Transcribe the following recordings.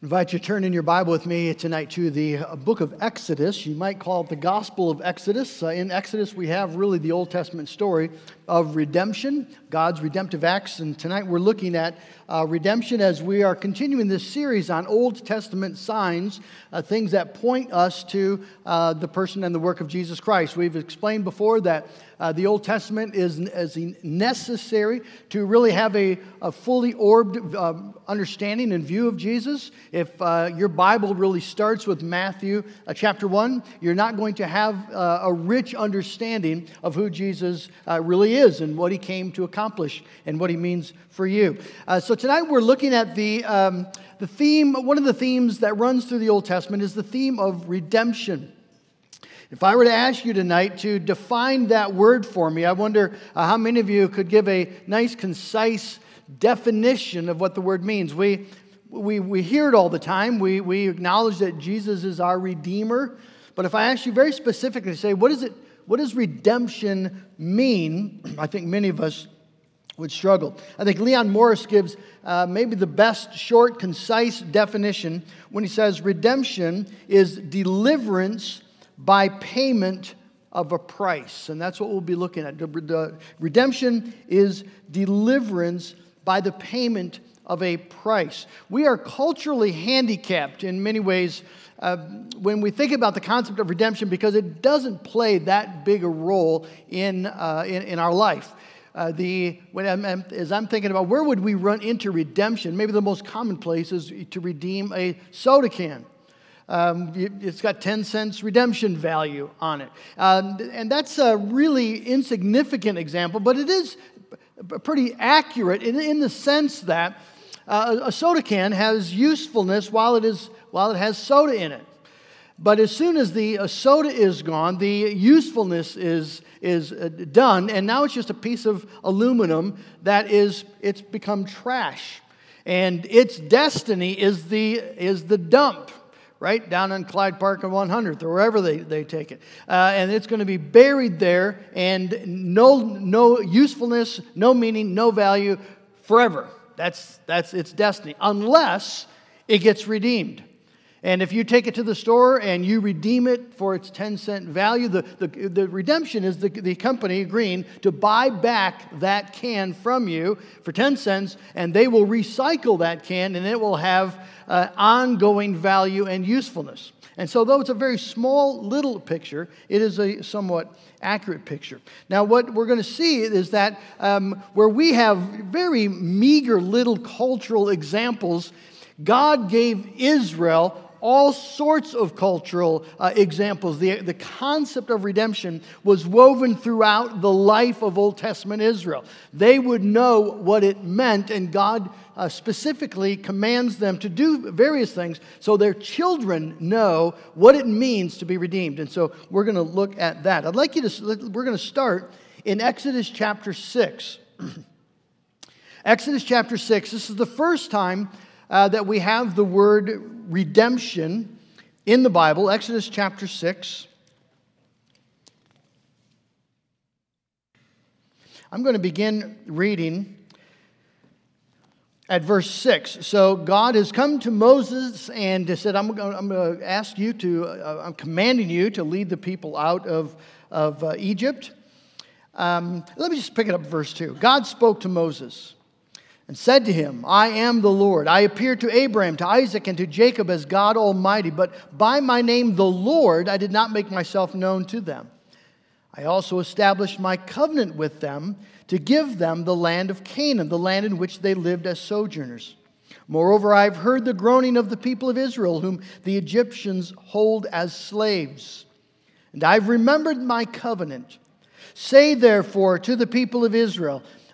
I invite you to turn in your Bible with me tonight to the uh, book of Exodus. You might call it the Gospel of Exodus. Uh, in Exodus, we have really the Old Testament story of redemption, God's redemptive acts. And tonight we're looking at uh, redemption as we are continuing this series on Old Testament signs, uh, things that point us to uh, the person and the work of Jesus Christ. We've explained before that uh, the Old Testament is, is necessary to really have a, a fully orbed um, understanding and view of Jesus. If uh, your Bible really starts with Matthew uh, chapter 1, you're not going to have uh, a rich understanding of who Jesus uh, really is and what he came to accomplish and what he means for you. So tonight we're looking at the, um, the theme, one of the themes that runs through the Old Testament is the theme of redemption. If I were to ask you tonight to define that word for me, I wonder uh, how many of you could give a nice, concise definition of what the word means. We, we, we hear it all the time. We, we acknowledge that Jesus is our Redeemer. But if I ask you very specifically to say, what, is it, what does redemption mean? I think many of us would struggle. I think Leon Morris gives uh, maybe the best short, concise definition when he says redemption is deliverance by payment of a price. And that's what we'll be looking at. The redemption is deliverance by the payment of a price. We are culturally handicapped in many ways uh, when we think about the concept of redemption because it doesn't play that big a role in, uh, in, in, our life. Uh, the, when I'm, as I'm thinking about where would we run into redemption, maybe the most common place is to redeem a soda can. Um, it's got 10 cents redemption value on it. Um, and that's a really insignificant example, but it is pretty accurate in, in the sense that uh, a soda can has usefulness while it, is, while it has soda in it. But as soon as the soda is gone, the usefulness is, is uh, done, and now it's just a piece of aluminum that is, it's become trash. And its destiny is the, is the dump right down on Clyde Park and 100th or wherever they, they take it. Uh, and it's going to be buried there and no, no usefulness, no meaning, no value forever. That's, that's its destiny, unless it gets redeemed. And if you take it to the store and you redeem it for its 10 cent value, the, the, the, redemption is the, the company agreeing to buy back that can from you for 10 cents, and they will recycle that can and it will have uh, ongoing value and usefulness. And so, though it's a very small little picture, it is a somewhat accurate picture. Now, what we're going to see is that um, where we have very meager little cultural examples, God gave Israel all sorts of cultural uh, examples. The, the concept of redemption was woven throughout the life of Old Testament Israel. They would know what it meant, and God uh, specifically commands them to do various things so their children know what it means to be redeemed. And so we're going to look at that. I'd like you to, we're going to start in Exodus chapter 6. Exodus chapter 6, this is the first time uh, that we have the word redemption in the Bible, Exodus chapter 6. I'm going to begin reading at verse 6. So God has come to Moses and said, I'm going, to ask you to, uh, I'm commanding you to lead the people out of, of uh, Egypt. Um, let me just pick it up verse 2. God spoke to Moses and said to him, I am the Lord. I appeared to Abraham, to Isaac, and to Jacob as God Almighty, but by my name, the Lord, I did not make myself known to them. I also established my covenant with them to give them the land of Canaan, the land in which they lived as sojourners. Moreover, I have heard the groaning of the people of Israel, whom the Egyptians hold as slaves. And I've remembered my covenant. Say therefore to the people of Israel,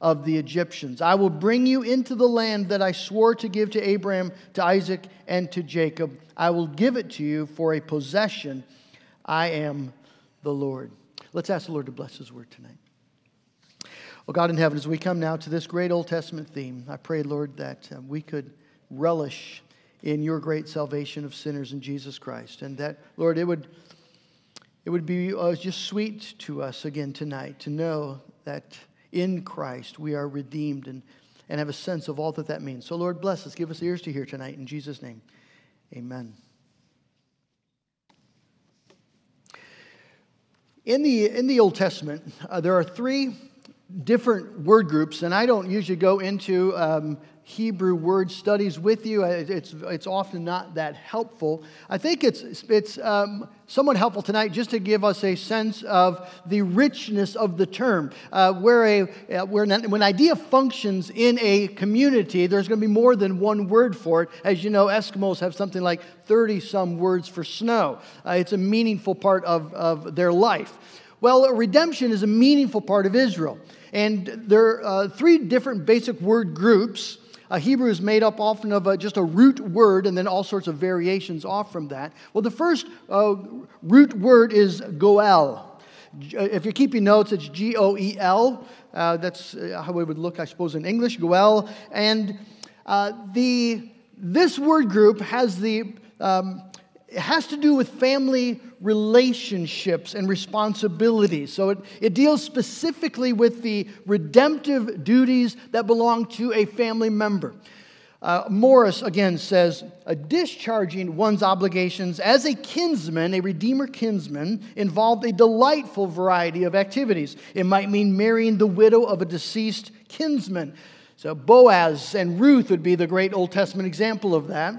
of the Egyptians. I will bring you into the land that I swore to give to Abraham, to Isaac, and to Jacob. I will give it to you for a possession. I am the Lord. Let's ask the Lord to bless his word tonight. Well, God in heaven, as we come now to this great Old Testament theme, I pray, Lord, that uh, we could relish in your great salvation of sinners in Jesus Christ. And that, Lord, it would, it would be uh, just sweet to us again tonight to know that in Christ we are redeemed and, and have a sense of all that that means. So, Lord, bless us. Give us ears to hear tonight. In Jesus' name, amen. In the, in the Old Testament, uh, there are three different word groups, and I don't usually go into um, Hebrew word studies with you. It's, it's often not that helpful. I think it's, it's um, somewhat helpful tonight just to give us a sense of the richness of the term. Uh, where, a, uh, where an, when idea functions in a community, there's going to be more than one word for it. As you know, Eskimos have something like 30 some words for snow, uh, it's a meaningful part of, of their life. Well, redemption is a meaningful part of Israel. And there are uh, three different basic word groups. Uh, Hebrew is made up often of a, just a root word and then all sorts of variations off from that. Well, the first uh, root word is goel. Uh, if you're keeping notes, it's G O E L. Uh, that's uh, how it would look, I suppose, in English, goel. And uh, the, this word group has the um, it has to do with family relationships and responsibilities. So it, it deals specifically with the redemptive duties that belong to a family member. Uh, Morris again says, discharging one's obligations as a kinsman, a redeemer kinsman, involved a delightful variety of activities. It might mean marrying the widow of a deceased kinsman. So Boaz and Ruth would be the great Old Testament example of that.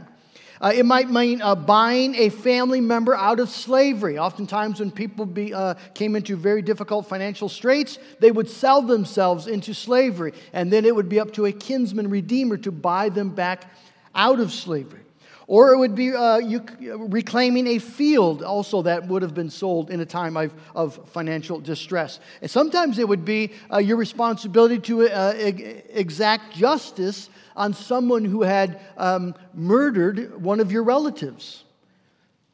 Uh, it might mean uh, buying a family member out of slavery. Oftentimes, when people be, uh, came into very difficult financial straits, they would sell themselves into slavery, and then it would be up to a kinsman redeemer to buy them back out of slavery. Or it would be uh, you, reclaiming a field also that would have been sold in a time of, of financial distress. And sometimes it would be uh, your responsibility to uh, exact justice on someone who had um, murdered one of your relatives.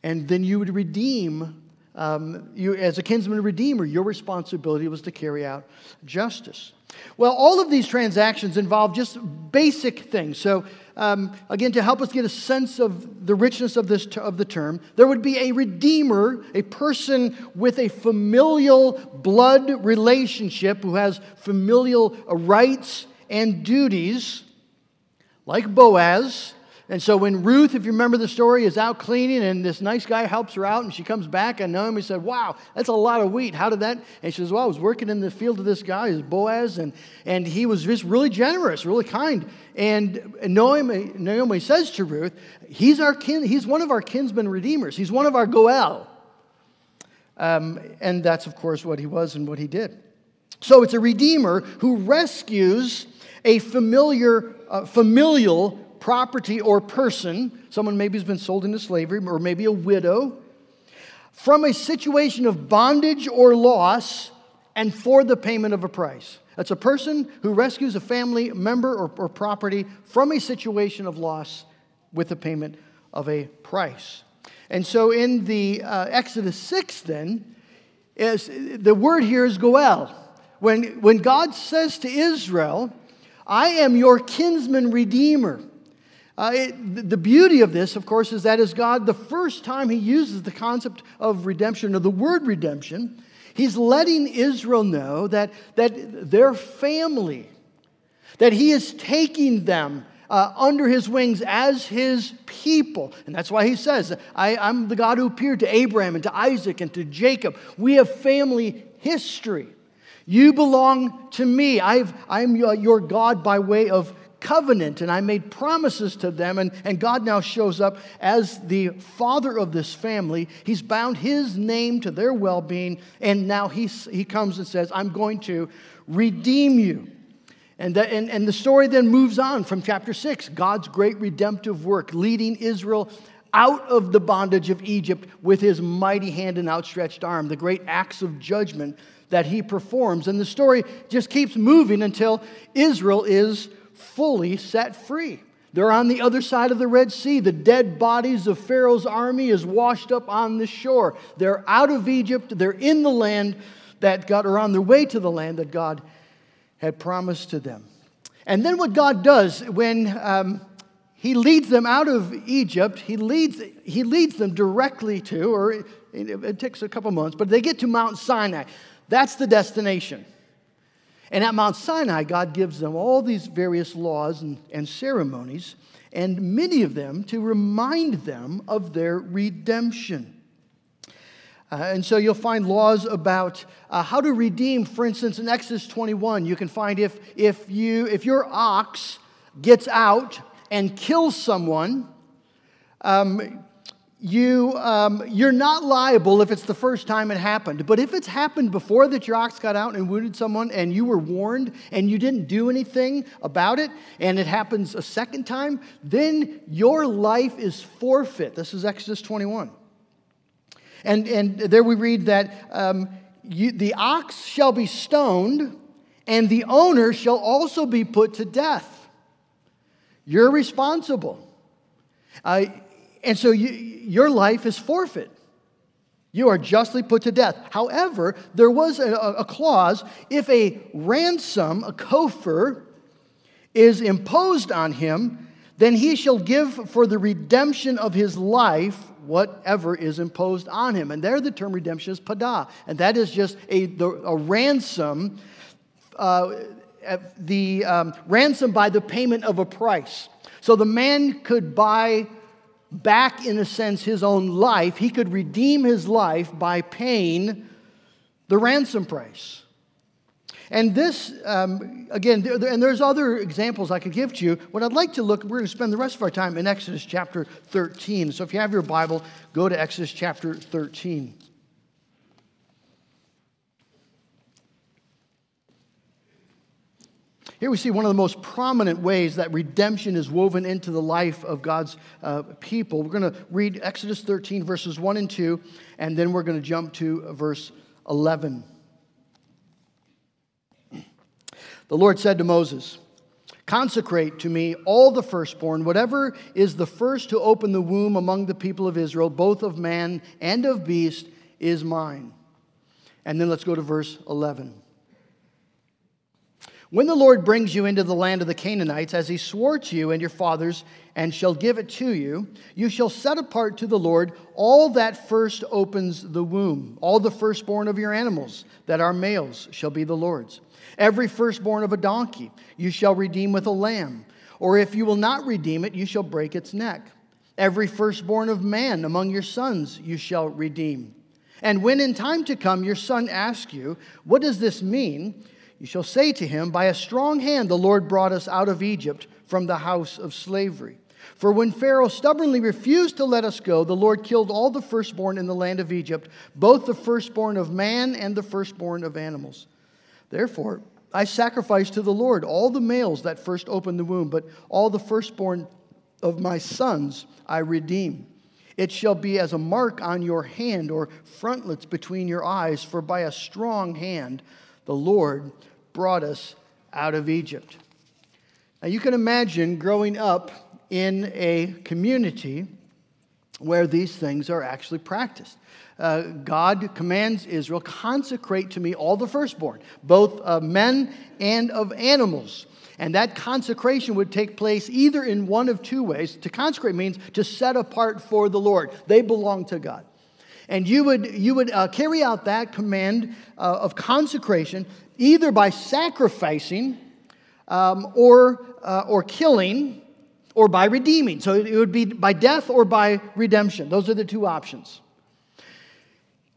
And then you would redeem, um, you, as a kinsman redeemer, your responsibility was to carry out justice. Well, all of these transactions involve just basic things. So, um, again, to help us get a sense of the richness of, this, of the term, there would be a redeemer, a person with a familial blood relationship who has familial rights and duties like Boaz. And so when Ruth, if you remember the story, is out gleaning and this nice guy helps her out and she comes back and Naomi said, Wow, that's a lot of wheat. How did that? And she says, Well, I was working in the field of this guy, is Boaz, and, and he was just really generous, really kind. And Naomi, Naomi says to Ruth, He's our kin, he's one of our kinsman redeemers. He's one of our Goel. Um, and that's, of course, what he was and what he did. So it's a redeemer who rescues a familiar, uh, familial property or person, someone maybe has been sold into slavery, or maybe a widow, from a situation of bondage or loss and for the payment of a price. That's a person who rescues a family member or, or property from a situation of loss with the payment of a price. And so in the uh, Exodus 6, then, is, the word here is goel. When, when God says to Israel, I am your kinsman redeemer. Uh, it, the beauty of this, of course, is that as God, the first time he uses the concept of redemption or the word redemption, he's letting Israel know that, that their family, that he is taking them uh, under his wings as his people. And that's why he says, I, I'm the God who appeared to Abraham and to Isaac and to Jacob. We have family history. You belong to me. I've, I'm your, your God by way of covenant, and I made promises to them. And, and God now shows up as the father of this family. He's bound his name to their well being, and now he, he comes and says, I'm going to redeem you. And, the, and, and the story then moves on from chapter 6 God's great redemptive work, leading Israel out of the bondage of Egypt with his mighty hand and outstretched arm, the great acts of judgment that he performs. And the story just keeps moving until Israel is fully set free. They're on the other side of the Red Sea. The dead bodies of Pharaoh's army is washed up on the shore. They're out of Egypt. They're in the land that God, or on their way to the land that God had promised to them. And then what God does when um, He leads them out of Egypt, He leads, he leads them directly to, or it, it takes a couple months, but they get to Mount Sinai. That's the destination. And at Mount Sinai, God gives them all these various laws and, and ceremonies, and many of them to remind them of their redemption. Uh, and so you'll find laws about uh, how to redeem. For instance, in Exodus 21, you can find if, if, you, if your ox gets out and kills someone, um, you, um, you're not liable if it's the first time it happened. But if it's happened before that your ox got out and wounded someone and you were warned and you didn't do anything about it and it happens a second time, then your life is forfeit. This is Exodus 21. And, and there we read that um, you, the ox shall be stoned and the owner shall also be put to death. You're responsible. Uh, and so you, your life is forfeit. You are justly put to death. However, there was a, a clause if a ransom, a kopher, is imposed on him, then he shall give for the redemption of his life whatever is imposed on him. And there the term redemption is pada, and that is just a, a ransom, uh, the um, ransom by the payment of a price. So the man could buy back, in a sense, his own life. He could redeem his life by paying the ransom price. And this, um, again, and there's other examples I could give to you. What I'd like to look, we're going to spend the rest of our time in Exodus chapter 13. So if you have your Bible, go to Exodus chapter 13. Here we see one of the most prominent ways that redemption is woven into the life of God's uh, people. We're going to read Exodus 13, verses 1 and 2, and then we're going to jump to verse 11. The Lord said to Moses, Consecrate to me all the firstborn, whatever is the first to open the womb among the people of Israel, both of man and of beast, is mine. And then let's go to verse 11. When the Lord brings you into the land of the Canaanites, as he swore to you and your fathers, and shall give it to you, you shall set apart to the Lord all that first opens the womb. All the firstborn of your animals that are males shall be the Lord's. Every firstborn of a donkey you shall redeem with a lamb, or if you will not redeem it, you shall break its neck. Every firstborn of man among your sons you shall redeem. And when in time to come your son asks you, What does this mean? You shall say to him, By a strong hand the Lord brought us out of Egypt from the house of slavery. For when Pharaoh stubbornly refused to let us go, the Lord killed all the firstborn in the land of Egypt, both the firstborn of man and the firstborn of animals. Therefore, I sacrifice to the Lord all the males that first opened the womb, but all the firstborn of my sons I redeem. It shall be as a mark on your hand or frontlets between your eyes, for by a strong hand the Lord brought us out of Egypt. Now, you can imagine growing up in a community where these things are actually practiced. Uh, God commands Israel, consecrate to me all the firstborn, both of men and of animals. And that consecration would take place either in one of two ways. To consecrate means to set apart for the Lord, they belong to God. And you would, you would uh, carry out that command uh, of consecration either by sacrificing um, or, uh, or killing or by redeeming. So it would be by death or by redemption. Those are the two options.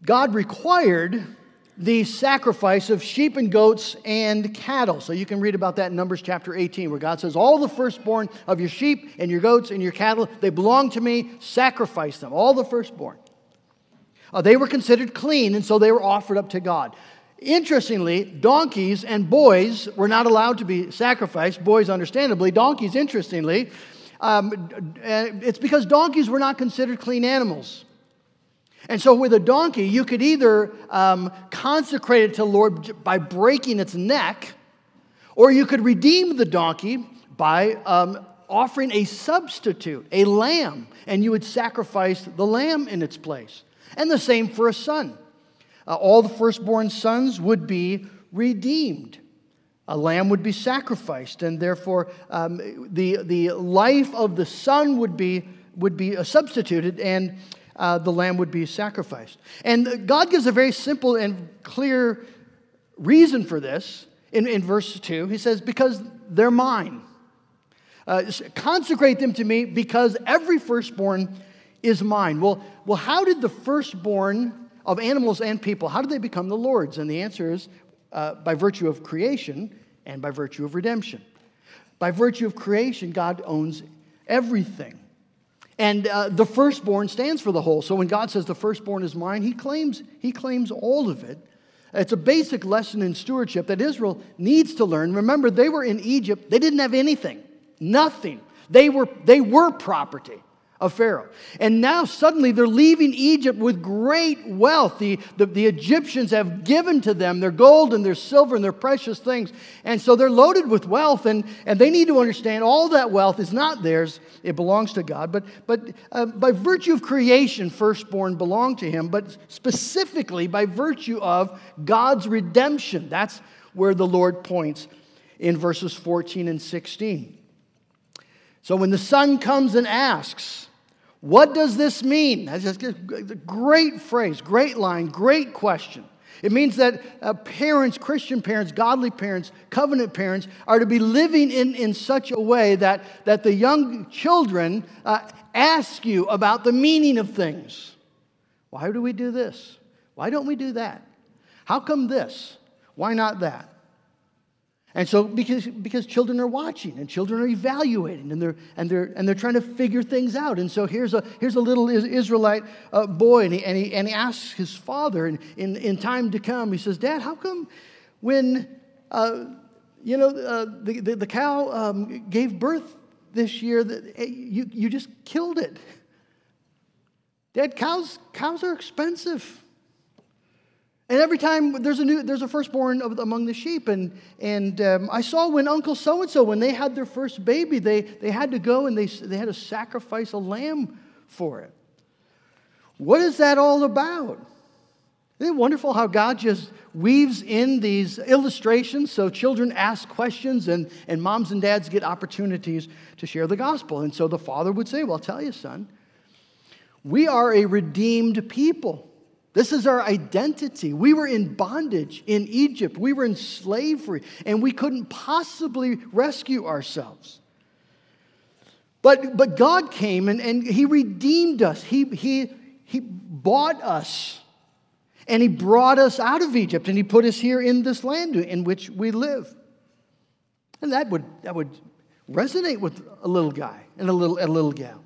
God required the sacrifice of sheep and goats and cattle. So you can read about that in Numbers chapter 18, where God says, All the firstborn of your sheep and your goats and your cattle, they belong to me, sacrifice them, all the firstborn. Uh, they were considered clean, and so they were offered up to God. Interestingly, donkeys and boys were not allowed to be sacrificed. Boys, understandably. Donkeys, interestingly, um, uh, it's because donkeys were not considered clean animals. And so, with a donkey, you could either um, consecrate it to the Lord by breaking its neck, or you could redeem the donkey by um, offering a substitute, a lamb, and you would sacrifice the lamb in its place. And the same for a son. Uh, all the firstborn sons would be redeemed. A lamb would be sacrificed, and therefore um, the, the life of the son would be, would be uh, substituted, and uh, the lamb would be sacrificed. And God gives a very simple and clear reason for this in, in verse 2. He says, Because they're mine. Uh, consecrate them to me because every firstborn is mine. Well, well, how did the firstborn of animals and people, how did they become the Lord's? And the answer is uh, by virtue of creation and by virtue of redemption. By virtue of creation, God owns everything. And uh, the firstborn stands for the whole. So when God says the firstborn is mine, he claims, he claims all of it. It's a basic lesson in stewardship that Israel needs to learn. Remember, they were in Egypt, they didn't have anything, nothing. They were, they were property of Pharaoh. And now suddenly they're leaving Egypt with great wealth. The, the, the, Egyptians have given to them their gold and their silver and their precious things. And so they're loaded with wealth, and, and they need to understand all that wealth is not theirs, it belongs to God. But, but uh, by virtue of creation, firstborn belong to Him, but specifically by virtue of God's redemption. That's where the Lord points in verses 14 and 16. So when the son comes and asks, what does this mean? That's just a great phrase, great line, great question. It means that uh, parents, Christian parents, godly parents, covenant parents, are to be living in, in such a way that, that the young children uh, ask you about the meaning of things. Why do we do this? Why don't we do that? How come this? Why not that? And so, because, because children are watching and children are evaluating and they're, and, they're, and they're trying to figure things out. And so, here's a, here's a little Israelite uh, boy, and he, and, he, and he asks his father, and in, in time to come, he says, Dad, how come when, uh, you know, uh, the, the, the, cow um, gave birth this year, that you, you just killed it? Dad, cows, cows are expensive. And every time there's a new, there's a firstborn of, among the sheep, and and um, I saw when Uncle so and so when they had their first baby, they they had to go and they they had to sacrifice a lamb for it. What is that all about? Isn't it wonderful how God just weaves in these illustrations so children ask questions and, and moms and dads get opportunities to share the gospel? And so the father would say, Well, I'll tell you, son, we are a redeemed people. This is our identity. We were in bondage in Egypt, we were in slavery, and we couldn't possibly rescue ourselves. But, but God came and, and He redeemed us, he, he, he bought us, and He brought us out of Egypt, and He put us here in this land in which we live. And that would, that would resonate with a little guy and a little, a little gal.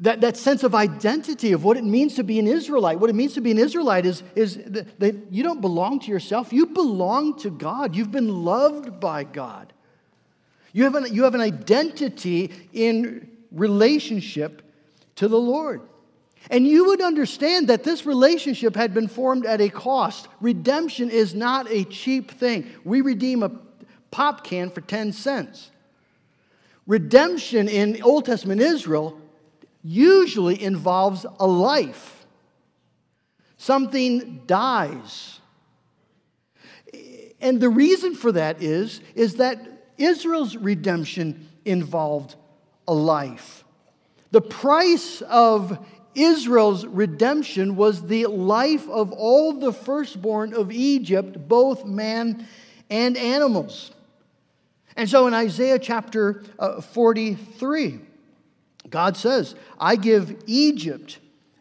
That, that sense of identity of what it means to be an Israelite. What it means to be an Israelite is, is that, that you don't belong to yourself, you belong to God. You've been loved by God. You have an, you have an identity in relationship to the Lord. And you would understand that this relationship had been formed at a cost. Redemption is not a cheap thing. We redeem a pop can for 10 cents. Redemption in Old Testament Israel usually involves a life. Something dies. And the reason for that is, is that Israel's redemption involved a life. The price of Israel's redemption was the life of all the firstborn of Egypt, both man and animals. And so in Isaiah chapter uh, 43, God says, I give Egypt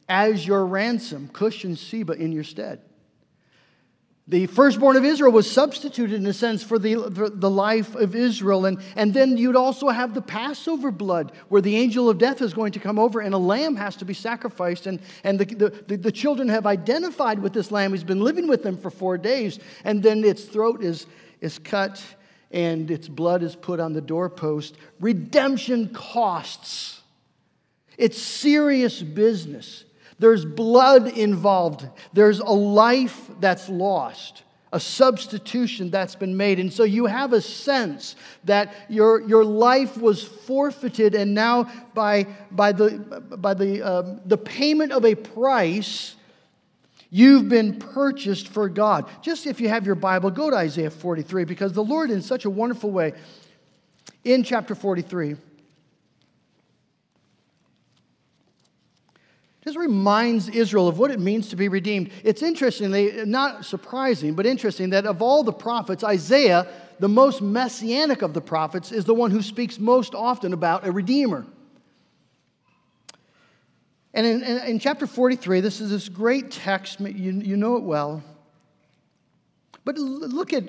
as your ransom, Cush and Seba in your stead. The firstborn of Israel was substituted, in a sense, for the, the life of Israel. And, and then you'd also have the Passover blood, where the angel of death is going to come over and a lamb has to be sacrificed. And, and the, the, the children have identified with this lamb. He's been living with them for four days. And then its throat is, is cut and its blood is put on the doorpost. Redemption costs. It's serious business. There's blood involved, there's a life that's lost. a substitution that's been made. And so you have a sense that your, your life was forfeited, and now by, by, the, by the, um, the payment of a price, you've been purchased for God. Just if you have your Bible, go to Isaiah 43 because the Lord, in such a wonderful way, in chapter 43, just reminds Israel of what it means to be redeemed. It's interesting, not surprising, but interesting that of all the prophets, Isaiah, the most messianic of the prophets, is the one who speaks most often about a redeemer. And in, in, in chapter 43, this is this great text, you, you know it well. But look at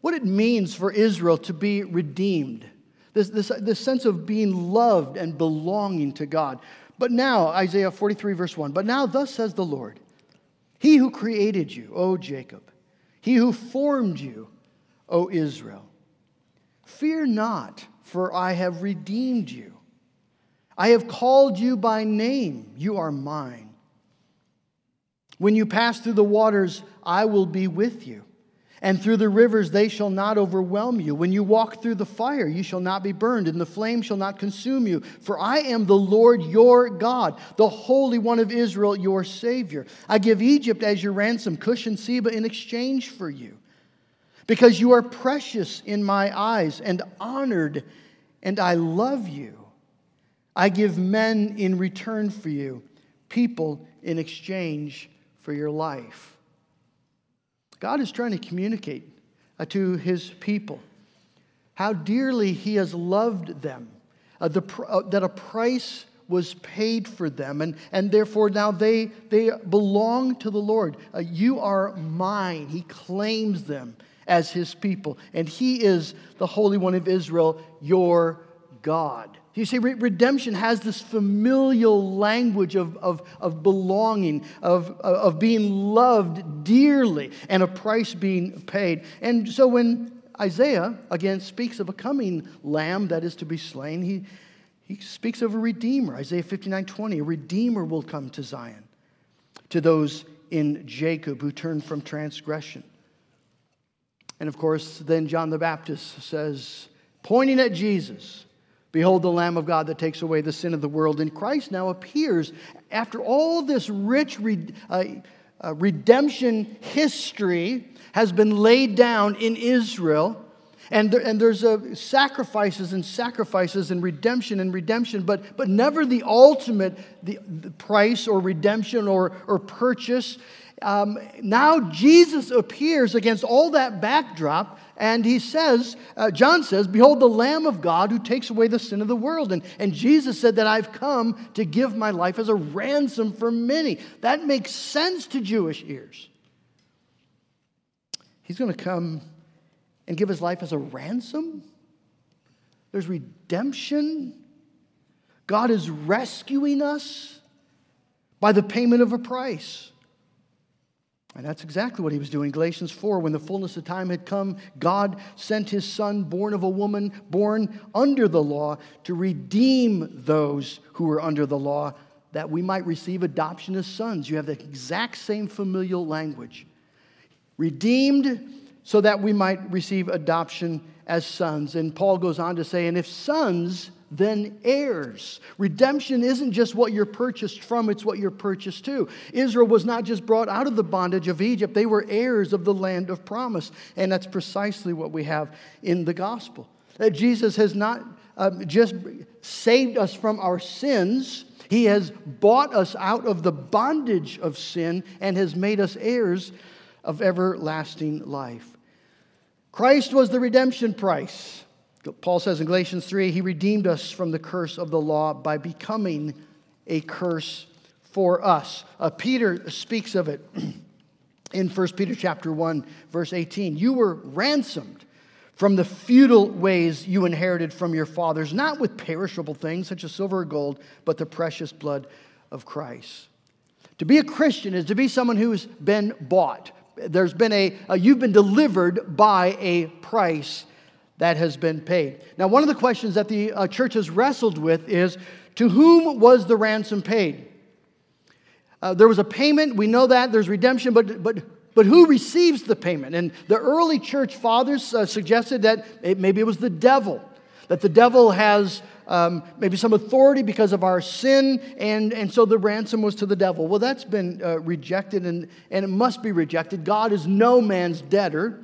what it means for Israel to be redeemed. This, this, this sense of being loved and belonging to God. But now, Isaiah 43, verse 1 But now, thus says the Lord, He who created you, O Jacob, He who formed you, O Israel, fear not, for I have redeemed you. I have called you by name, you are mine. When you pass through the waters, I will be with you and through the rivers they shall not overwhelm you. When you walk through the fire, you shall not be burned, and the flame shall not consume you. For I am the Lord your God, the Holy One of Israel, your Savior. I give Egypt as your ransom, Cush and Seba in exchange for you. Because you are precious in my eyes and honored, and I love you. I give men in return for you, people in exchange for your life. God is trying to communicate uh, to his people how dearly he has loved them, uh, the, uh, that a price was paid for them, and, and therefore now they, they belong to the Lord. Uh, you are mine. He claims them as his people, and he is the Holy One of Israel, your God. You see, redemption has this familial language of, of, of belonging, of, of being loved dearly, and a price being paid. And so when Isaiah, again, speaks of a coming lamb that is to be slain, he, he speaks of a redeemer. Isaiah 59 20, a redeemer will come to Zion, to those in Jacob who turn from transgression. And of course, then John the Baptist says, pointing at Jesus, Behold the Lamb of God that takes away the sin of the world. And Christ now appears after all this rich uh, uh, redemption history has been laid down in Israel. And, there, and there's sacrifices and sacrifices and redemption and redemption, but, but never the ultimate the, the price or redemption or, or purchase. Um, now Jesus appears against all that backdrop and he says, uh, John says, Behold the Lamb of God who takes away the sin of the world. And, and Jesus said that I've come to give my life as a ransom for many. That makes sense to Jewish ears. He's going to come and give his life as a ransom. There's redemption. God is rescuing us by the payment of a price. And that's exactly what he was doing. Galatians 4, when the fullness of time had come, God sent his son, born of a woman, born under the law, to redeem those who were under the law, that we might receive adoption as sons. You have the exact same familial language. Redeemed so that we might receive adoption as sons. And Paul goes on to say, and if sons, then heirs. Redemption isn't just what you're purchased from, it's what you're purchased to. Israel was not just brought out of the bondage of Egypt, they were heirs of the land of promise. And that's precisely what we have in the gospel. That Jesus has not um, just saved us from our sins, He has bought us out of the bondage of sin and has made us heirs of everlasting life. Christ was the redemption price. Paul says in Galatians 3, he redeemed us from the curse of the law by becoming a curse for us. Uh, Peter speaks of it in 1 Peter chapter 1 verse 18. You were ransomed from the futile ways you inherited from your fathers, not with perishable things such as silver or gold, but the precious blood of Christ. To be a Christian is to be someone who's been bought. There's been a, a you've been delivered by a price that has been paid. Now, one of the questions that the uh, church has wrestled with is to whom was the ransom paid? Uh, there was a payment, we know that, there's redemption, but, but but who receives the payment? And the early church fathers uh, suggested that it, maybe it was the devil, that the devil has um, maybe some authority because of our sin, and, and so the ransom was to the devil. Well, that's been uh, rejected, and, and it must be rejected. God is no man's debtor.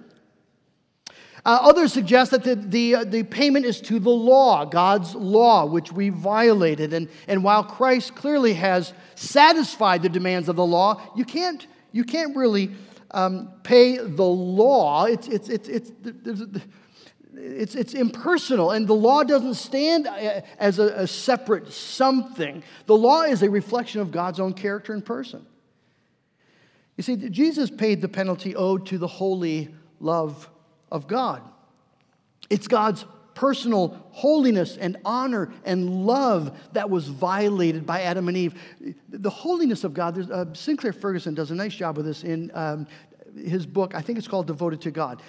Uh, others suggest that the, the, uh, the payment is to the law, God's law, which we violated. And, and while Christ clearly has satisfied the demands of the law, you can't, you can't really um, pay the law. It's, it's, it's, it's, it's, it's impersonal, and the law doesn't stand uh, as a, a separate something. The law is a reflection of God's own character and person. You see, Jesus paid the penalty owed to the holy love of God. It's God's personal holiness and honor and love that was violated by Adam and Eve. The holiness of God, uh, Sinclair Ferguson does a nice job with this in um, his book, I think it's called Devoted to God.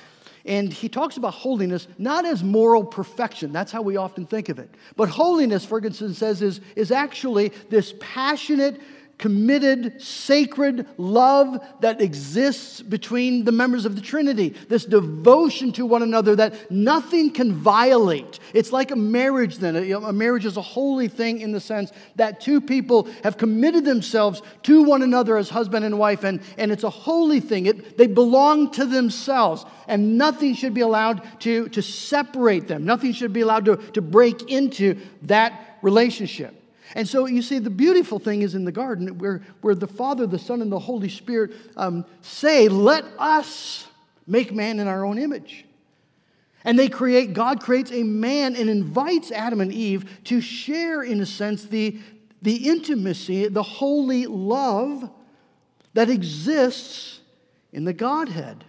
And he talks about holiness not as moral perfection, that's how we often think of it. But holiness, Ferguson says, is, is actually this passionate, committed, sacred love that exists between the members of the Trinity, this devotion to one another that nothing can violate. It's like a marriage, then. A marriage is a holy thing in the sense that two people have committed themselves to one another as husband and wife, and, and it's a holy thing. It, they belong to themselves, and nothing should be allowed to, to separate them, nothing should be allowed to, to break into that relationship. And so you see, the beautiful thing is in the garden where, where the Father, the Son, and the Holy Spirit um, say, Let us make man in our own image. And they create, God creates a man and invites Adam and Eve to share, in a sense, the, the intimacy, the holy love that exists in the Godhead.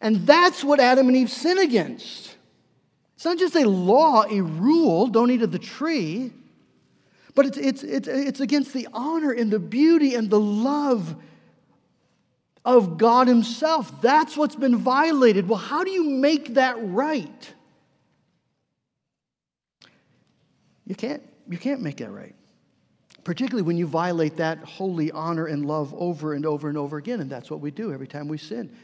And that's what Adam and Eve sin against. It's not just a law, a rule, don't eat of the tree, but it's, it's, it's, it's against the honor and the beauty and the love of God Himself. That's what's been violated. Well, how do you make that right? You can't, you can't make that right. Particularly when you violate that holy honor and love over and over and over again. And that's what we do every time we sin.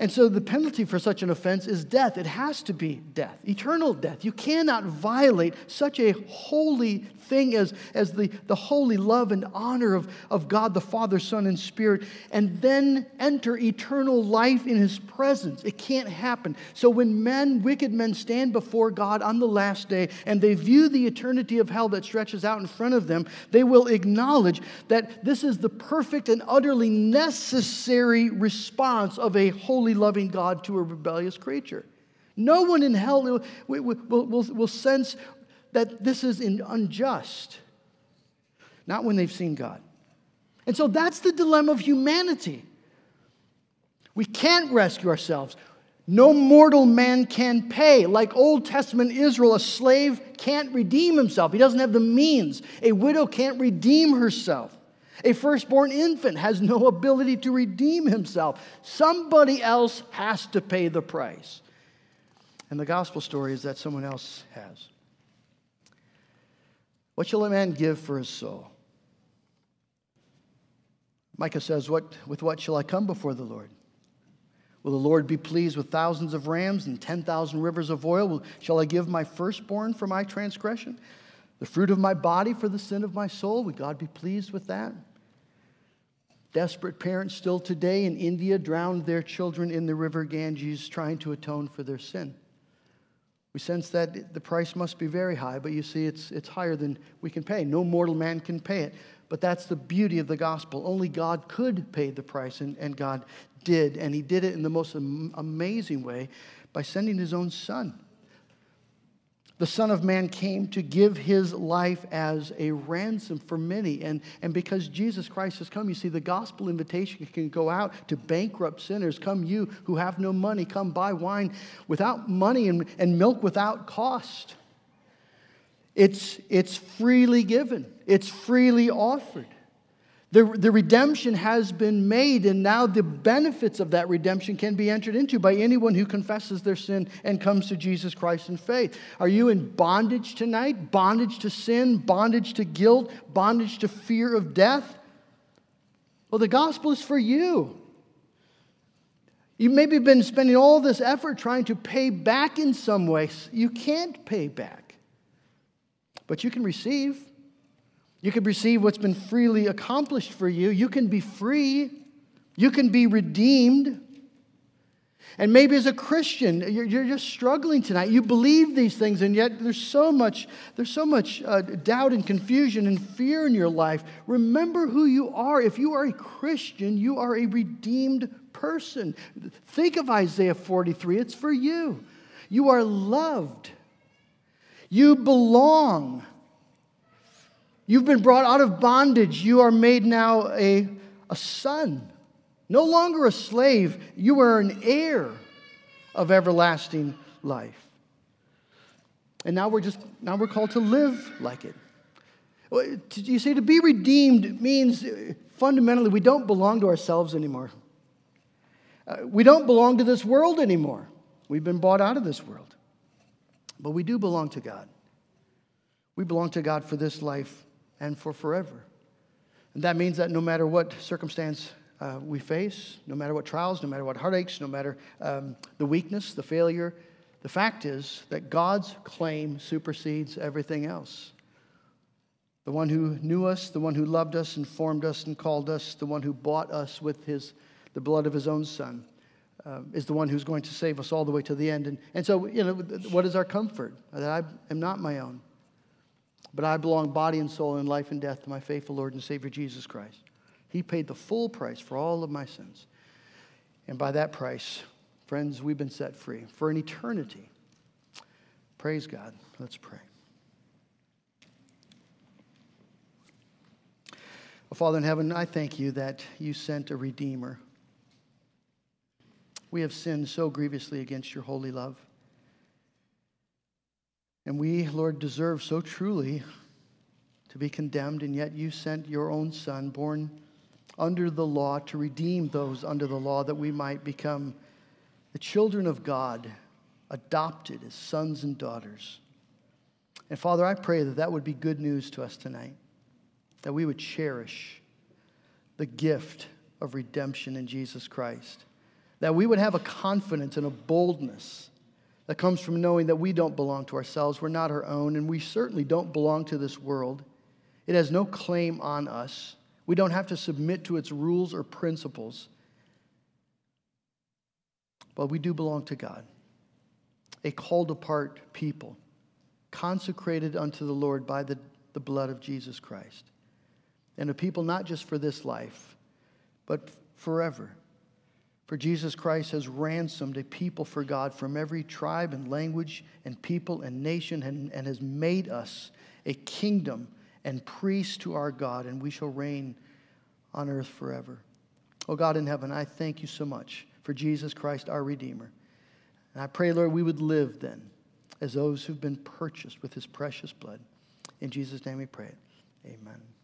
And so the penalty for such an offense is death. It has to be death, eternal death. You cannot violate such a holy thing as, as the, the holy love and honor of, of God the Father, Son, and Spirit, and then enter eternal life in His presence. It can't happen. So when men, wicked men, stand before God on the last day and they view the eternity of hell that stretches out in front of them, they will acknowledge that this is the perfect and utterly necessary response of a holy holy, loving God to a rebellious creature. No one in hell will, will, will, will sense that this is unjust. Not when they've seen God. And so that's the dilemma of humanity. We can't rescue ourselves. No mortal man can pay. Like Old Testament Israel, a slave can't redeem himself. He doesn't have the means. A widow can't redeem herself. A firstborn infant has no ability to redeem himself. Somebody else has to pay the price. And the gospel story is that someone else has. What shall a man give for his soul? Micah says, what, With what shall I come before the Lord? Will the Lord be pleased with thousands of rams and 10,000 rivers of oil? Shall I give my firstborn for my transgression? The fruit of my body for the sin of my soul? Would God be pleased with that? Desperate parents still today in India drowned their children in the river Ganges trying to atone for their sin. We sense that the price must be very high, but you see, it's, it's higher than we can pay. No mortal man can pay it. But that's the beauty of the gospel. Only God could pay the price, and, and God did. And He did it in the most amazing way by sending His own Son the Son of Man came to give his life as a ransom for many. And, and because Jesus Christ has come, you see, the gospel invitation can go out to bankrupt sinners. Come, you who have no money, come buy wine without money and, and milk without cost. It's, it's freely given, it's freely offered. The, the redemption has been made, and now the benefits of that redemption can be entered into by anyone who confesses their sin and comes to Jesus Christ in faith. Are you in bondage tonight? Bondage to sin, bondage to guilt, bondage to fear of death? Well, the gospel is for you. You maybe been spending all this effort trying to pay back in some way. You can't pay back, but you can receive. You can receive what's been freely accomplished for you. You can be free. You can be redeemed. And maybe as a Christian, you're, you're just struggling tonight. You believe these things, and yet there's so much, there's so much uh, doubt and confusion and fear in your life. Remember who you are. If you are a Christian, you are a redeemed person. Think of Isaiah 43, it's for you. You are loved, you belong. You've been brought out of bondage. You are made now a, a son. No longer a slave, you are an heir of everlasting life. And now we're just now we're called to live like it. You see, to be redeemed means fundamentally we don't belong to ourselves anymore. Uh, we don't belong to this world anymore. We've been bought out of this world. But we do belong to God. We belong to God for this life and for forever. And that means that no matter what circumstance uh, we face, no matter what trials, no matter what heartaches, no matter um, the weakness, the failure, the fact is that God's claim supersedes everything else. The one who knew us, the one who loved us and formed us and called us, the one who bought us with his, the blood of his own son, uh, is the one who's going to save us all the way to the end. And, and so, you know, what is our comfort? That I am not my own, but I belong body and soul in life and death to my faithful Lord and Savior Jesus Christ. He paid the full price for all of my sins. And by that price, friends, we've been set free for an eternity. Praise God. Let's pray. Well, Father in heaven, I thank you that you sent a Redeemer. We have sinned so grievously against your holy love. And we, Lord, deserve so truly to be condemned, and yet you sent your own Son, born under the law to redeem those under the law that we might become the children of God, adopted as sons and daughters. And Father, I pray that that would be good news to us tonight, that we would cherish the gift of redemption in Jesus Christ, that we would have a confidence and a boldness that comes from knowing that we don't belong to ourselves, we're not our own, and we certainly don't belong to this world. It has no claim on us. We don't have to submit to its rules or principles. But we do belong to God, a called apart people, consecrated unto the Lord by the, the blood of Jesus Christ. And a people not just for this life, but forever. For Jesus Christ has ransomed a people for God from every tribe and language and people and nation and, and has made us a kingdom and priest to our God, and we shall reign on earth forever. Oh God in heaven, I thank you so much for Jesus Christ, our Redeemer. And I pray, Lord, we would live then as those who've been purchased with his precious blood. In Jesus' name we pray. Amen.